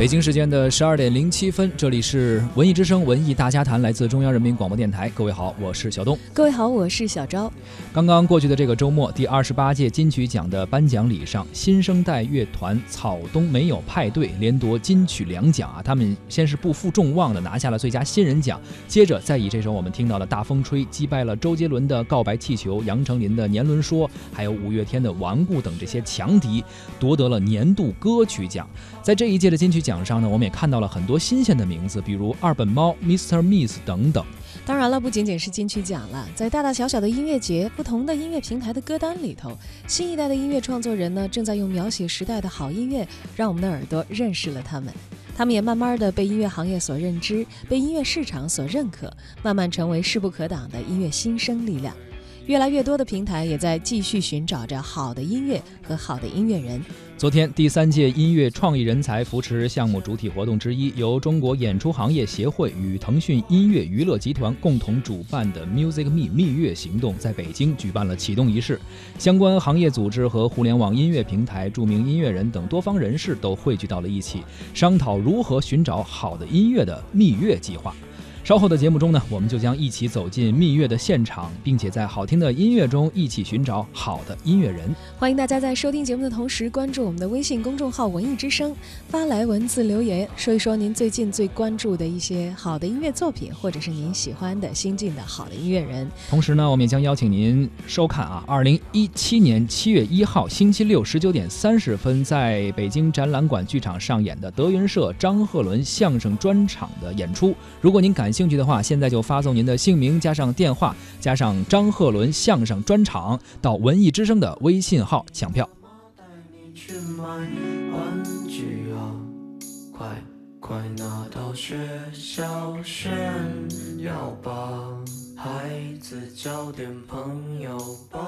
北京时间的十二点零七分，这里是文艺之声文艺大家谈，来自中央人民广播电台。各位好，我是小东。各位好，我是小昭。刚刚过去的这个周末，第二十八届金曲奖的颁奖礼上，新生代乐团草东没有派对连夺金曲两奖啊！他们先是不负众望的拿下了最佳新人奖，接着再以这首我们听到的大风吹击败了周杰伦的告白气球、杨丞琳的年轮说，还有五月天的顽固等这些强敌，夺得了年度歌曲奖。在这一届的金曲奖奖上呢，我们也看到了很多新鲜的名字，比如二本猫、Mr. Miss 等等。当然了，不仅仅是金曲奖了，在大大小小的音乐节、不同的音乐平台的歌单里头，新一代的音乐创作人呢，正在用描写时代的好音乐，让我们的耳朵认识了他们。他们也慢慢的被音乐行业所认知，被音乐市场所认可，慢慢成为势不可挡的音乐新生力量。越来越多的平台也在继续寻找着好的音乐和好的音乐人。昨天，第三届音乐创意人才扶持项目主体活动之一，由中国演出行业协会与腾讯音乐娱乐集团共同主办的 Music Me 蜜月行动，在北京举办了启动仪式。相关行业组织和互联网音乐平台、著名音乐人等多方人士都汇聚到了一起，商讨如何寻找好的音乐的蜜月计划。稍后的节目中呢，我们就将一起走进蜜月的现场，并且在好听的音乐中一起寻找好的音乐人。欢迎大家在收听节目的同时关注我们的微信公众号“文艺之声”，发来文字留言，说一说您最近最关注的一些好的音乐作品，或者是您喜欢的新晋的好的音乐人。同时呢，我们也将邀请您收看啊，二零一七年七月一号星期六十九点三十分，在北京展览馆剧场上演的德云社张鹤伦相声专场的演出。如果您感兴趣的话，现在就发送您的姓名加上电话加上张鹤伦相声专场到文艺之声的微信号抢票。快拿到学校炫耀吧，孩子交点朋友吧。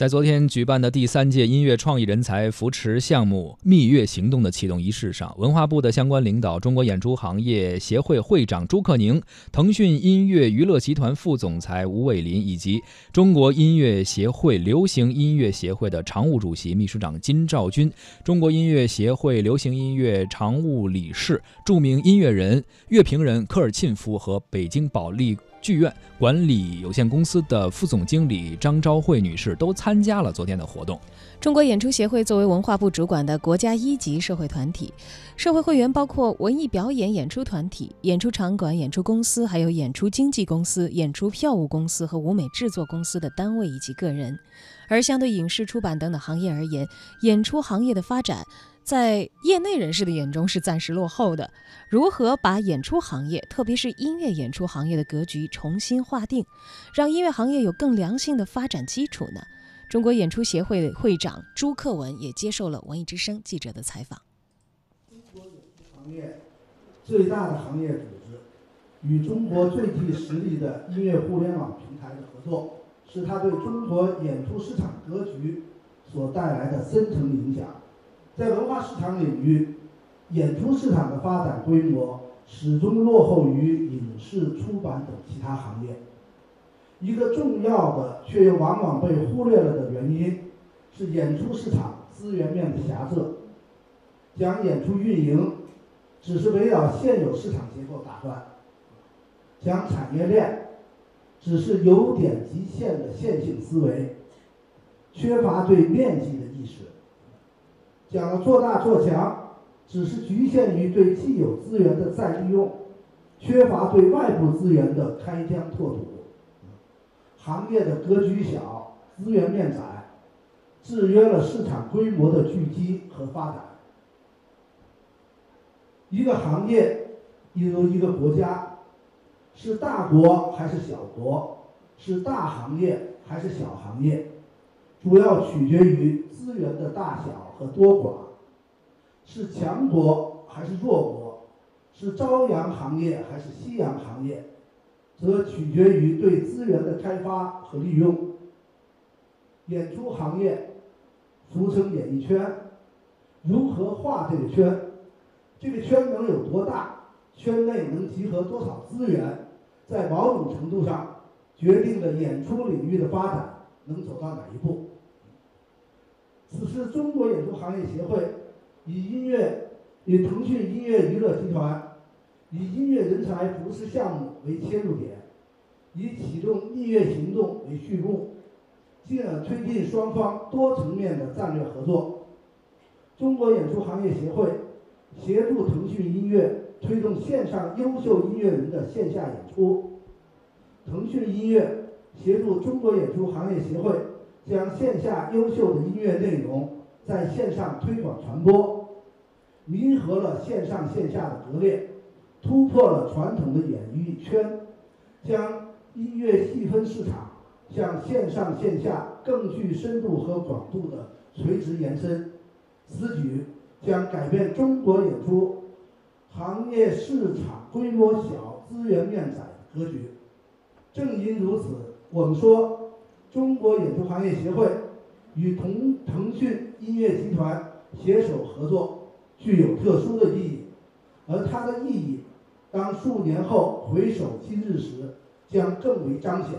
在昨天举办的第三届音乐创意人才扶持项目“蜜月行动”的启动仪式上，文化部的相关领导、中国演出行业协会会长朱克宁、腾讯音乐娱乐集团副总裁吴伟林，以及中国音乐协会流行音乐协会的常务主席、秘书长金兆军、中国音乐协会流行音乐常务理事、著名音乐人、乐评人科尔沁夫和北京保利。剧院管理有限公司的副总经理张昭慧女士都参加了昨天的活动。中国演出协会作为文化部主管的国家一级社会团体，社会会员包括文艺表演演出团体、演出场馆、演出公司，还有演出经纪公司、演出票务公司和舞美制作公司的单位以及个人。而相对影视出版等等行业而言，演出行业的发展。在业内人士的眼中是暂时落后的。如何把演出行业，特别是音乐演出行业的格局重新划定，让音乐行业有更良性的发展基础呢？中国演出协会会长朱克文也接受了文艺之声记者的采访。中国演出行业最大的行业组织与中国最具实力的音乐互联网平台的合作，是他对中国演出市场格局所带来的深层影响。在文化市场领域，演出市场的发展规模始终落后于影视、出版等其他行业。一个重要的却又往往被忽略了的原因，是演出市场资源面的狭窄，将演出运营只是围绕现有市场结构打转，将产业链只是有点极限的线性思维，缺乏对面积的意识。讲了做大做强，只是局限于对既有资源的再利用，缺乏对外部资源的开疆拓土。行业的格局小，资源面窄，制约了市场规模的聚集和发展。一个行业，一如一个国家，是大国还是小国，是大行业还是小行业，主要取决于资源的大小和多寡，是强国还是弱国，是朝阳行业还是夕阳行业，则取决于对资源的开发和利用。演出行业，俗称演艺圈，如何画这个圈？这个圈能有多大？圈内能集合多少资源？在某种程度上，决定了演出领域的发展能走到哪一步。此时，中国演出行业协会以音乐、以腾讯音乐娱乐集团、以音乐人才扶持项目为切入点，以启动音乐行动为序幕，进而推进双方多层面的战略合作。中国演出行业协会。协助腾讯音乐推动线上优秀音乐人的线下演出，腾讯音乐协助中国演出行业协会将线下优秀的音乐内容在线上推广传播，弥合了线上线下的割裂，突破了传统的演艺圈，将音乐细分市场向线上线下更具深度和广度的垂直延伸，此举。将改变中国演出行业市场规模小、资源面窄的格局。正因如此，我们说，中国演出行业协会与同腾讯音乐集团携手合作具有特殊的意义，而它的意义，当数年后回首今日时，将更为彰显。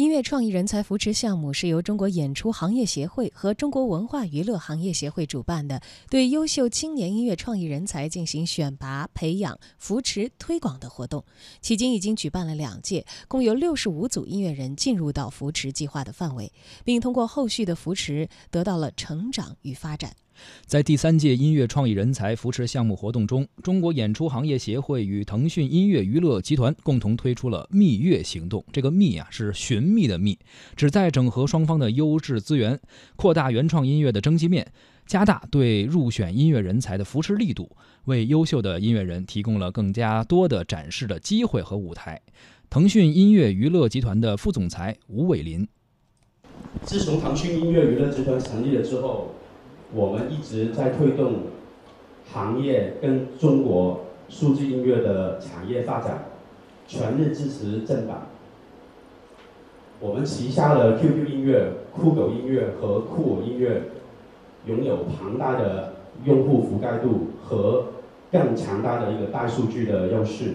音乐创意人才扶持项目是由中国演出行业协会和中国文化娱乐行业协会主办的，对优秀青年音乐创意人才进行选拔、培养、扶持、推广的活动。迄今已经举办了两届，共有六十五组音乐人进入到扶持计划的范围，并通过后续的扶持得到了成长与发展。在第三届音乐创意人才扶持项目活动中，中国演出行业协会与腾讯音乐娱乐集团共同推出了“蜜月行动”。这个“蜜”啊，是寻觅的“觅”，旨在整合双方的优质资源，扩大原创音乐的征集面，加大对入选音乐人才的扶持力度，为优秀的音乐人提供了更加多的展示的机会和舞台。腾讯音乐娱乐集团的副总裁吴伟林：自从腾讯音乐娱乐集团成立了之后。我们一直在推动行业跟中国数字音乐的产业发展，全力支持正版。我们旗下的 QQ 音乐、酷狗音乐和酷我音乐拥有庞大的用户覆盖度和更强大的一个大数据的优势。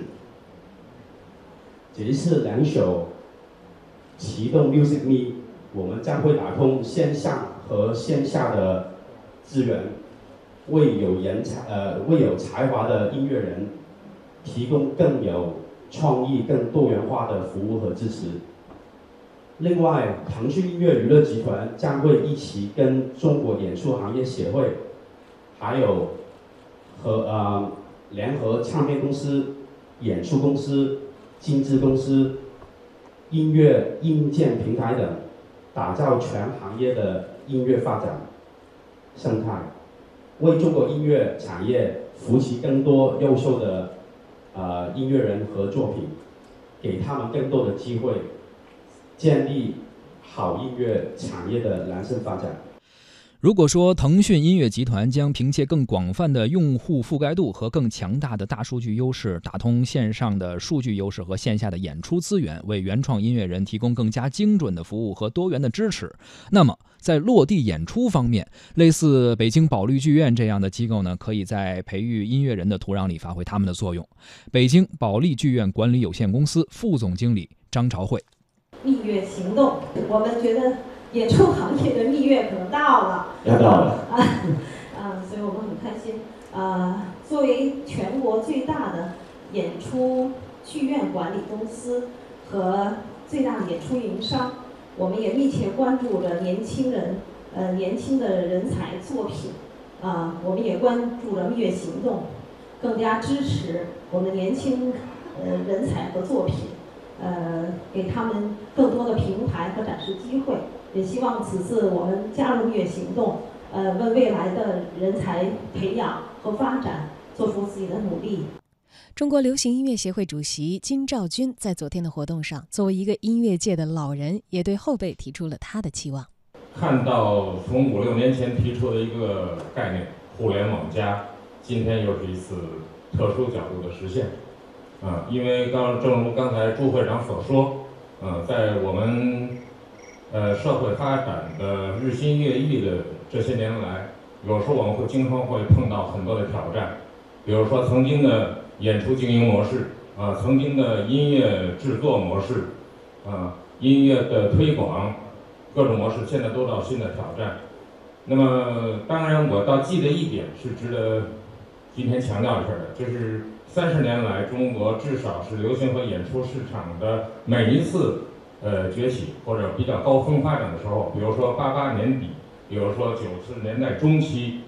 这一次两首启动 Music Me，我们将会打通线上和线下的。资源为有人才呃为有才华的音乐人提供更有创意、更多元化的服务和支持。另外，腾讯音乐娱乐集团将会一起跟中国演出行业协会，还有和呃联合唱片公司、演出公司、经纪公司、音乐硬件平台等，打造全行业的音乐发展。生态，为中国音乐产业扶持更多优秀的呃音乐人和作品，给他们更多的机会，建立好音乐产业的良性发展。如果说腾讯音乐集团将凭借更广泛的用户覆盖度和更强大的大数据优势，打通线上的数据优势和线下的演出资源，为原创音乐人提供更加精准的服务和多元的支持，那么在落地演出方面，类似北京保利剧院这样的机构呢，可以在培育音乐人的土壤里发挥他们的作用。北京保利剧院管理有限公司副总经理张朝慧：蜜月行动，我们觉得。演出行业的蜜月可能到了，要到了啊，啊，所以我们很开心。呃，作为全国最大的演出剧院管理公司和最大的演出运营商，我们也密切关注着年轻人，呃，年轻的人才作品。啊，我们也关注了蜜月行动，更加支持我们年轻呃人才和作品。呃，给他们更多的平台和展示机会。也希望此次我们加入蜜月行动，呃，为未来的人才培养和发展做出自己的努力。中国流行音乐协会主席金兆军在昨天的活动上，作为一个音乐界的老人，也对后辈提出了他的期望。看到从五六年前提出的一个概念“互联网加”，今天又是一次特殊角度的实现。啊，因为刚正如刚才朱会长所说，呃，在我们呃社会发展的日新月异的这些年来，有时候我们会经常会碰到很多的挑战，比如说曾经的演出经营模式，啊，曾经的音乐制作模式，啊，音乐的推广，各种模式，现在都到新的挑战。那么，当然我倒记得一点是值得今天强调一下的，就是。三十年来，中国至少是流行和演出市场的每一次呃崛起或者比较高峰发展的时候，比如说八八年底，比如说九十年代中期，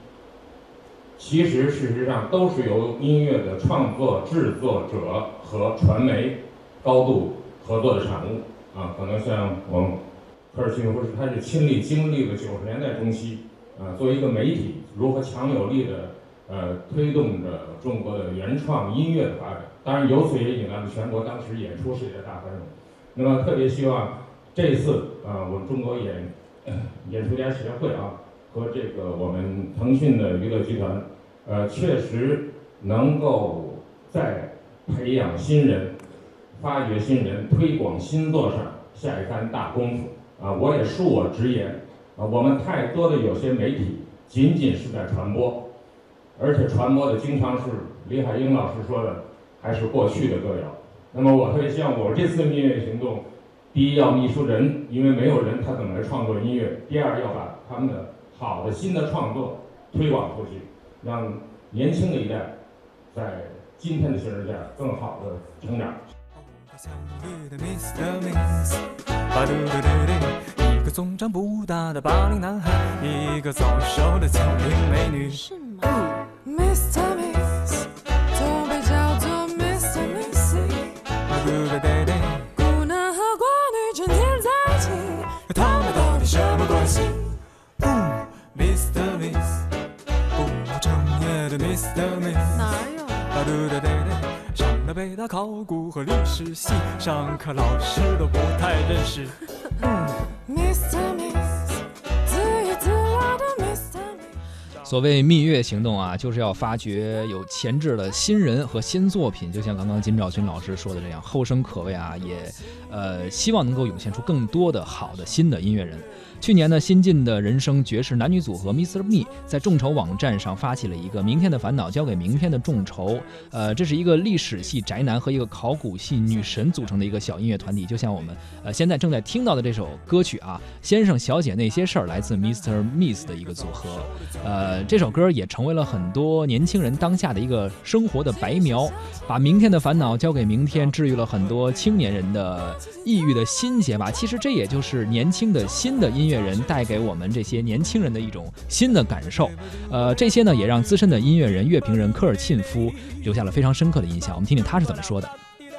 其实事实上都是由音乐的创作制作者和传媒高度合作的产物啊。可能像我们科尔金夫是他是亲历经历了九十年代中期啊，作为一个媒体如何强有力的。呃，推动着中国的原创音乐的发展，当然由此也引来了全国当时演出事业的大繁荣。那么特别希望这次啊，我们中国演演出家协会啊和这个我们腾讯的娱乐集团，呃，确实能够在培养新人、发掘新人、推广新作上下一番大功夫啊！我也恕我直言啊，我们太多的有些媒体仅仅是在传播。而且传播的经常是李海英老师说的，还是过去的歌谣。那么我特别希望我这次音乐行动，第一要秘书人，因为没有人他怎么来创作音乐？第二要把他们的好的新的创作推广出去，让年轻的一代在今天的形势下更好的成长。一个总长不大的八零男孩，一个早熟的美女。是吗？Mr. Miss，都被叫做 Mr. Missy。孤男和寡女整天在一起，他们到底什么关系的. Miss。哪有？上了北大考古和历史系，上课老师都不太认识。Mr. Miss。所谓蜜月行动啊，就是要发掘有潜质的新人和新作品。就像刚刚金兆军老师说的这样，后生可畏啊，也呃希望能够涌现出更多的好的新的音乐人。去年呢，新晋的人声爵士男女组合 Mr. Me 在众筹网站上发起了一个《明天的烦恼交给明天》的众筹。呃，这是一个历史系宅男和一个考古系女神组成的一个小音乐团体。就像我们呃现在正在听到的这首歌曲啊，《先生小姐那些事儿》来自 Mr. Miss 的一个组合。呃，这首歌也成为了很多年轻人当下的一个生活的白描，把明天的烦恼交给明天，治愈了很多青年人的抑郁的心结吧。其实这也就是年轻的新的音。音乐人带给我们这些年轻人的一种新的感受，呃，这些呢也让资深的音乐人、乐评人科尔沁夫留下了非常深刻的印象。我们听听他是怎么说的。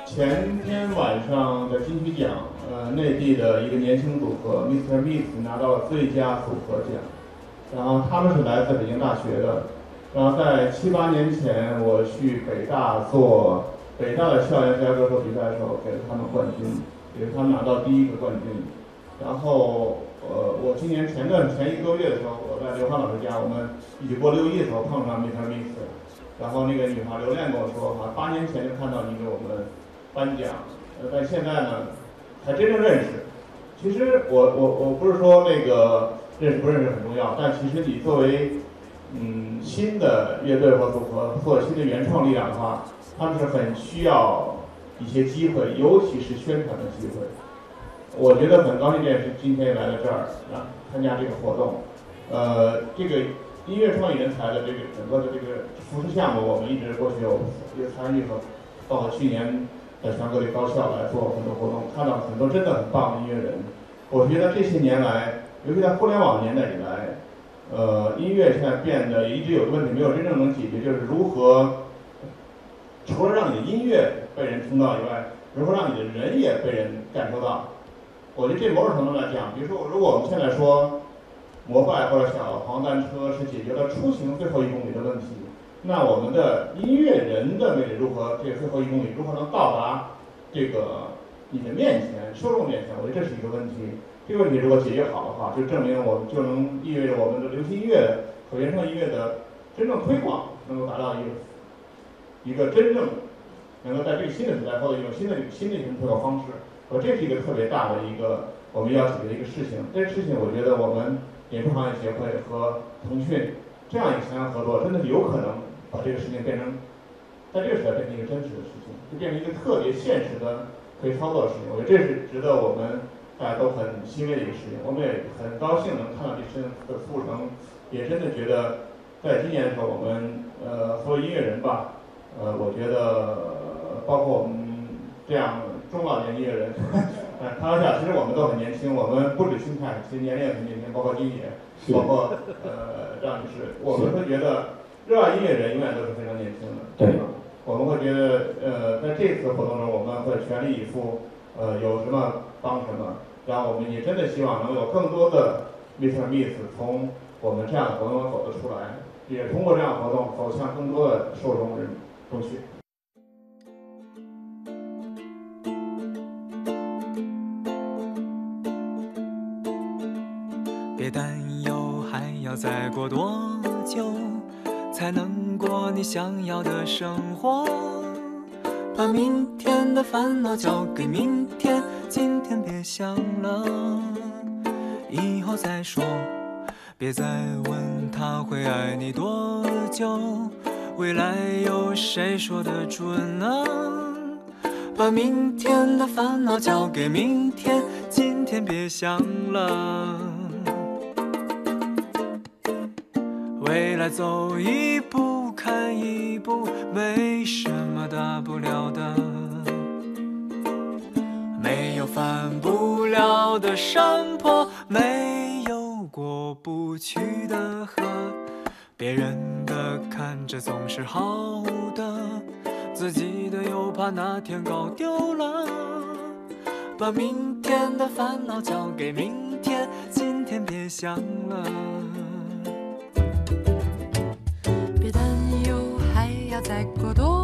前天晚上的金曲奖，呃，内地的一个年轻组合 Mr. Miss 拿到了最佳组合奖，然后他们是来自北京大学的，然后在七八年前我去北大做北大的校园最佳歌手比赛的时候，给了他们冠军，也是他们拿到第一个冠军，然后。我，我今年前段前一个多月的时候，我在刘欢老师家，我们一起过六一的时候碰上 Mr. Miss，然后那个女孩刘恋跟我说，哈，八年前就看到你给我们颁奖，呃，但现在呢，才真正认识。其实我我我不是说那个认识不认识很重要，但其实你作为嗯新的乐队或组合或新的原创力量的话，他们是很需要一些机会，尤其是宣传的机会。我觉得很高兴，这件事今天来到这儿啊，参加这个活动。呃，这个音乐创意人才的这个整个的这个扶持项目，我们一直过去有有参与和，包括去年在全国的高校来做很多活动，看到很多真的很棒的音乐人。我觉得这些年来，尤其在互联网年代以来，呃，音乐现在变得一直有个问题没有真正能解决，就是如何除了让你的音乐被人听到以外。如何让你的人也被人感受到？我觉得这某种程度来讲，比如说，如果我们现在说摩拜或者小黄单车是解决了出行最后一公里的问题，那我们的音乐人的魅力如何？这最后一公里如何能到达这个你的面前、受众面前？我觉得这是一个问题。这个问题如果解决好的话，就证明我们就能意味着我们的流行音乐和原创音乐的真正推广能够达到一个一个真正能够在这个新的时代获得一种新的新的一种推广方式。我这是一个特别大的一个我们要解决的一个事情。这个事情，我觉得我们演出行业协会和腾讯这样一个强强合作，真的是有可能把这个事情变成在这个时代变成一个真实的事情，就变成一个特别现实的可以操作的事情。我觉得这是值得我们大家都很欣慰的一个事情。我们也很高兴能看到这事情的促成，也真的觉得在今年的时候，我们呃所有音乐人吧，呃，我觉得包括我们这样。中老年音乐人，哎，开玩笑，其实我们都很年轻，我们不止心态，其实年龄也很年轻，包括金姐，包括呃张女士，我们会觉得热爱音乐人永远都是非常年轻的，对吧？我们会觉得呃在这次活动中，我们会全力以赴，呃有什么帮什么，然后我们也真的希望能有更多的 Mr. Miss 从我们这样的活动中走得出来，也通过这样的活动走向更多的受众人中去。才能过你想要的生活？把明天的烦恼交给明天，今天别想了，以后再说。别再问他会爱你多久，未来有谁说得准呢？把明天的烦恼交给明天，今天别想了。走一步看一步，没什么大不了的。没有翻不了的山坡，没有过不去的河。别人的看着总是好的，自己的又怕哪天搞丢了。把明天的烦恼交给明天，今天别想了。再过多久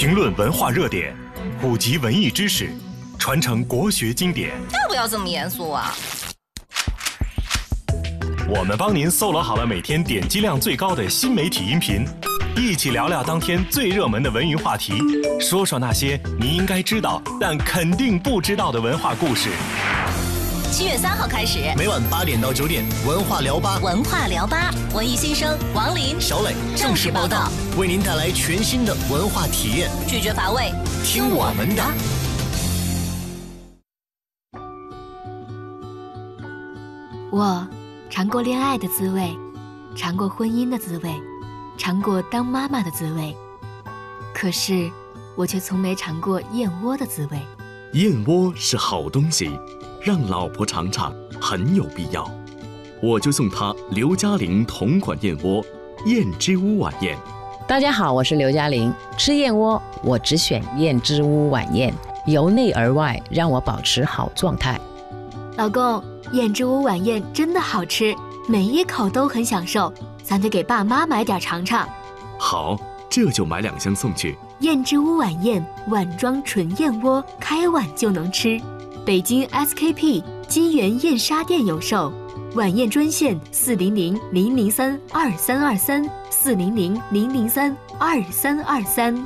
评论文化热点，普及文艺知识，传承国学经典。要不要这么严肃啊？我们帮您搜罗好了每天点击量最高的新媒体音频，一起聊聊当天最热门的文娱话题，说说那些你应该知道但肯定不知道的文化故事。七月三号开始，每晚八点到九点，文化聊吧，文化聊吧，文艺新生王林、小磊正式报道，为您带来全新的文化体验，拒绝乏味，听我们的。我尝过恋爱的滋味，尝过婚姻的滋味，尝过当妈妈的滋味，可是我却从没尝过燕窝的滋味。燕窝是好东西。让老婆尝尝很有必要，我就送她刘嘉玲同款燕窝燕之屋晚宴。大家好，我是刘嘉玲，吃燕窝我只选燕之屋晚宴，由内而外让我保持好状态。老公，燕之屋晚宴真的好吃，每一口都很享受，咱得给爸妈买点尝尝。好，这就买两箱送去。燕之屋晚宴，碗装纯燕窝，开碗就能吃。北京 SKP 金源燕莎店有售，晚宴专线四零零零零三二三二三四零零零零三二三二三。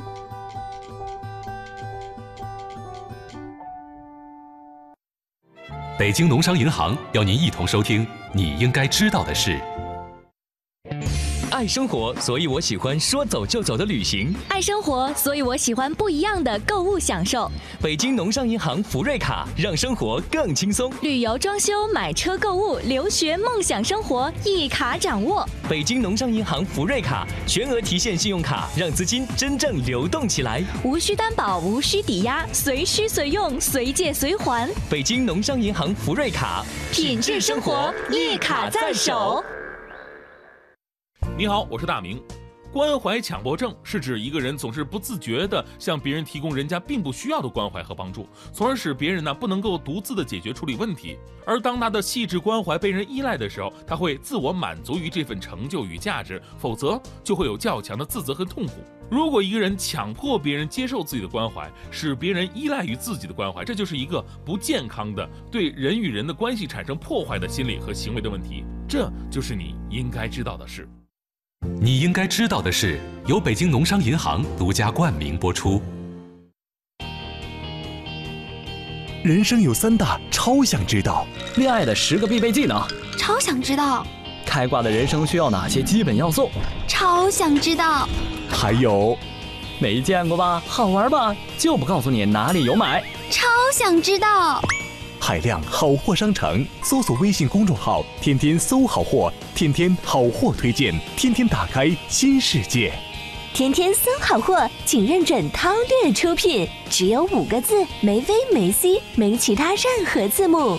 北京农商银行邀您一同收听你应该知道的事。爱生活，所以我喜欢说走就走的旅行。爱生活，所以我喜欢不一样的购物享受。北京农商银行福瑞卡，让生活更轻松。旅游、装修、买车、购物、留学、梦想生活，一卡掌握。北京农商银行福瑞卡，全额提现信用卡，让资金真正流动起来。无需担保，无需抵押，随需随用，随借随还。北京农商银行福瑞卡，品质生活，一卡在手。你好，我是大明。关怀强迫症是指一个人总是不自觉地向别人提供人家并不需要的关怀和帮助，从而使别人呢不能够独自的解决处理问题。而当他的细致关怀被人依赖的时候，他会自我满足于这份成就与价值，否则就会有较强的自责和痛苦。如果一个人强迫别人接受自己的关怀，使别人依赖于自己的关怀，这就是一个不健康的对人与人的关系产生破坏的心理和行为的问题。这就是你应该知道的事。你应该知道的是，由北京农商银行独家冠名播出。人生有三大超想知道：恋爱的十个必备技能，超想知道；开挂的人生需要哪些基本要素，超想知道；还有，没见过吧？好玩吧？就不告诉你哪里有买，超想知道。海量好货商城，搜索微信公众号“天天搜好货”，天天好货推荐，天天打开新世界。天天搜好货，请认准韬略出品，只有五个字，没 V 没 C，没其他任何字幕。